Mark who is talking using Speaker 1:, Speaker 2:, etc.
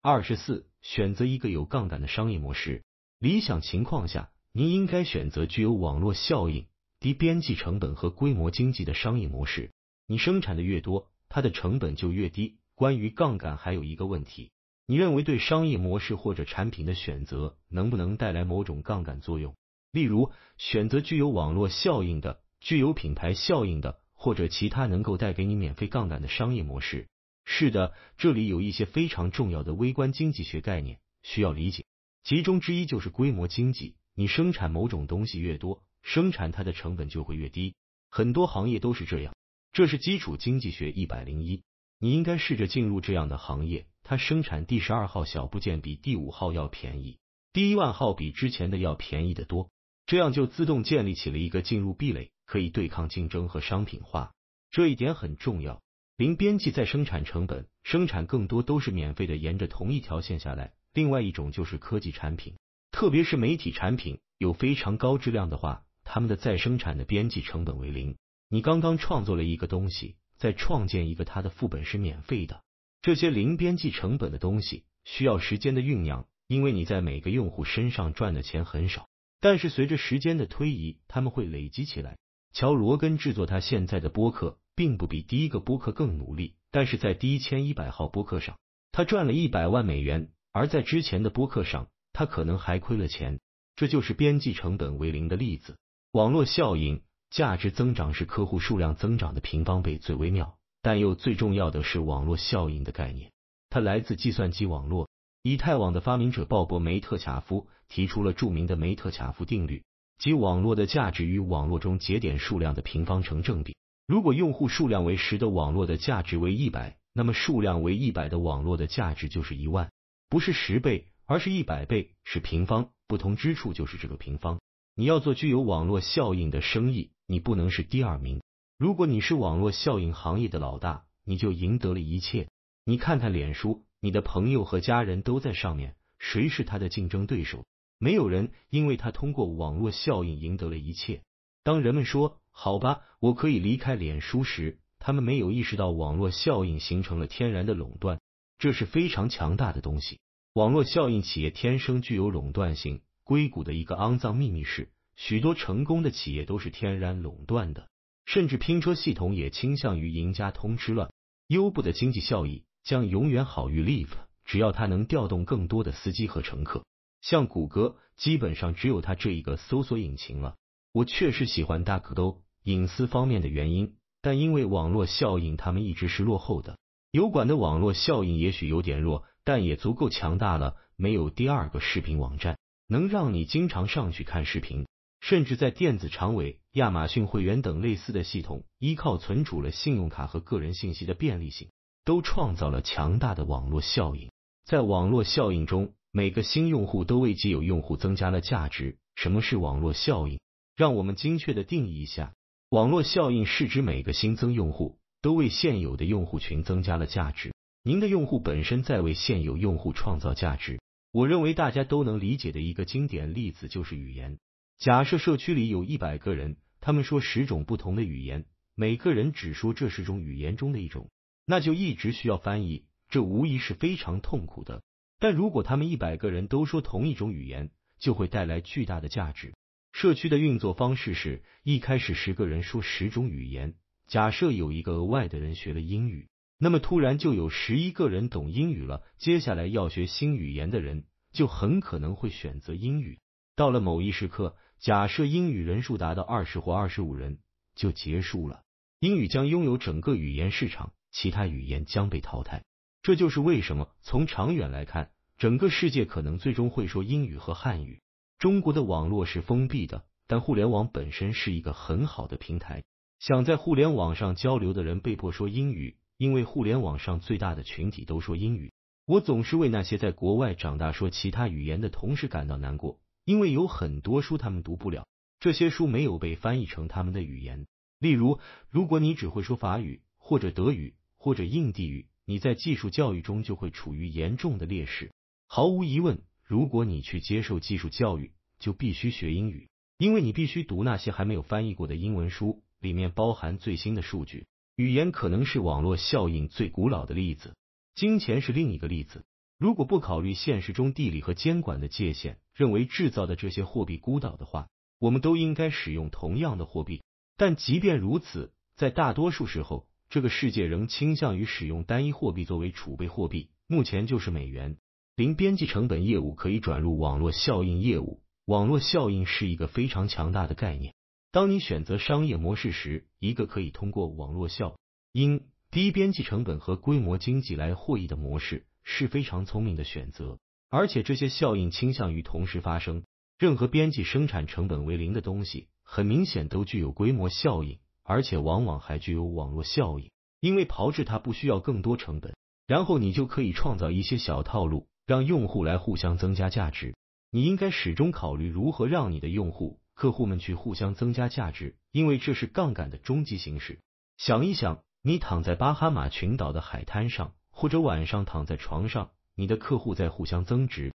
Speaker 1: 二十四，选择一个有杠杆的商业模式。理想情况下，您应该选择具有网络效应、低边际成本和规模经济的商业模式。你生产的越多，它的成本就越低。关于杠杆，还有一个问题，你认为对商业模式或者产品的选择能不能带来某种杠杆作用？例如，选择具有网络效应的、具有品牌效应的，或者其他能够带给你免费杠杆的商业模式。是的，这里有一些非常重要的微观经济学概念需要理解，其中之一就是规模经济。你生产某种东西越多，生产它的成本就会越低。很多行业都是这样，这是基础经济学一百零一。你应该试着进入这样的行业，它生产第十二号小部件比第五号要便宜，第一万号比之前的要便宜的多。这样就自动建立起了一个进入壁垒，可以对抗竞争和商品化。这一点很重要。零边际再生产成本，生产更多都是免费的，沿着同一条线下来。另外一种就是科技产品，特别是媒体产品，有非常高质量的话，他们的再生产的边际成本为零。你刚刚创作了一个东西，再创建一个，它的副本是免费的。这些零边际成本的东西需要时间的酝酿，因为你在每个用户身上赚的钱很少。但是随着时间的推移，他们会累积起来。乔罗根制作他现在的播客，并不比第一个播客更努力，但是在第一千一百号播客上，他赚了一百万美元；而在之前的播客上，他可能还亏了钱。这就是边际成本为零的例子。网络效应，价值增长是客户数量增长的平方倍，最微妙，但又最重要的是网络效应的概念，它来自计算机网络。以太网的发明者鲍勃·梅特卡夫提出了著名的梅特卡夫定律，即网络的价值与网络中节点数量的平方成正比。如果用户数量为十的网络的价值为一百，那么数量为一百的网络的价值就是一万，不是十倍，而是一百倍，是平方。不同之处就是这个平方。你要做具有网络效应的生意，你不能是第二名。如果你是网络效应行业的老大，你就赢得了一切。你看看脸书。你的朋友和家人都在上面，谁是他的竞争对手？没有人，因为他通过网络效应赢得了一切。当人们说“好吧，我可以离开脸书”时，他们没有意识到网络效应形成了天然的垄断，这是非常强大的东西。网络效应企业天生具有垄断性。硅谷的一个肮脏秘密是，许多成功的企业都是天然垄断的，甚至拼车系统也倾向于赢家通吃了。优步的经济效益。将永远好于 Live，只要它能调动更多的司机和乘客。像谷歌，基本上只有它这一个搜索引擎了。我确实喜欢 duck，都隐私方面的原因，但因为网络效应，他们一直是落后的。油管的网络效应也许有点弱，但也足够强大了。没有第二个视频网站能让你经常上去看视频，甚至在电子长尾、亚马逊会员等类似的系统，依靠存储了信用卡和个人信息的便利性。都创造了强大的网络效应。在网络效应中，每个新用户都为既有用户增加了价值。什么是网络效应？让我们精确的定义一下：网络效应是指每个新增用户都为现有的用户群增加了价值。您的用户本身在为现有用户创造价值。我认为大家都能理解的一个经典例子就是语言。假设社区里有一百个人，他们说十种不同的语言，每个人只说这十种语言中的一种。那就一直需要翻译，这无疑是非常痛苦的。但如果他们一百个人都说同一种语言，就会带来巨大的价值。社区的运作方式是一开始十个人说十种语言，假设有一个额外的人学了英语，那么突然就有十一个人懂英语了。接下来要学新语言的人就很可能会选择英语。到了某一时刻，假设英语人数达到二十或二十五人，就结束了。英语将拥有整个语言市场。其他语言将被淘汰，这就是为什么从长远来看，整个世界可能最终会说英语和汉语。中国的网络是封闭的，但互联网本身是一个很好的平台。想在互联网上交流的人被迫说英语，因为互联网上最大的群体都说英语。我总是为那些在国外长大说其他语言的同事感到难过，因为有很多书他们读不了，这些书没有被翻译成他们的语言。例如，如果你只会说法语或者德语。或者印地语，你在技术教育中就会处于严重的劣势。毫无疑问，如果你去接受技术教育，就必须学英语，因为你必须读那些还没有翻译过的英文书，里面包含最新的数据。语言可能是网络效应最古老的例子，金钱是另一个例子。如果不考虑现实中地理和监管的界限，认为制造的这些货币孤岛的话，我们都应该使用同样的货币。但即便如此，在大多数时候，这个世界仍倾向于使用单一货币作为储备货币，目前就是美元。零边际成本业务可以转入网络效应业务。网络效应是一个非常强大的概念。当你选择商业模式时，一个可以通过网络效应、低边际成本和规模经济来获益的模式。是非常聪明的选择，而且这些效应倾向于同时发生。任何边际生产成本为零的东西，很明显都具有规模效应，而且往往还具有网络效应，因为炮制它不需要更多成本。然后你就可以创造一些小套路，让用户来互相增加价值。你应该始终考虑如何让你的用户、客户们去互相增加价值，因为这是杠杆的终极形式。想一想，你躺在巴哈马群岛的海滩上。或者晚上躺在床上，你的客户在互相增值。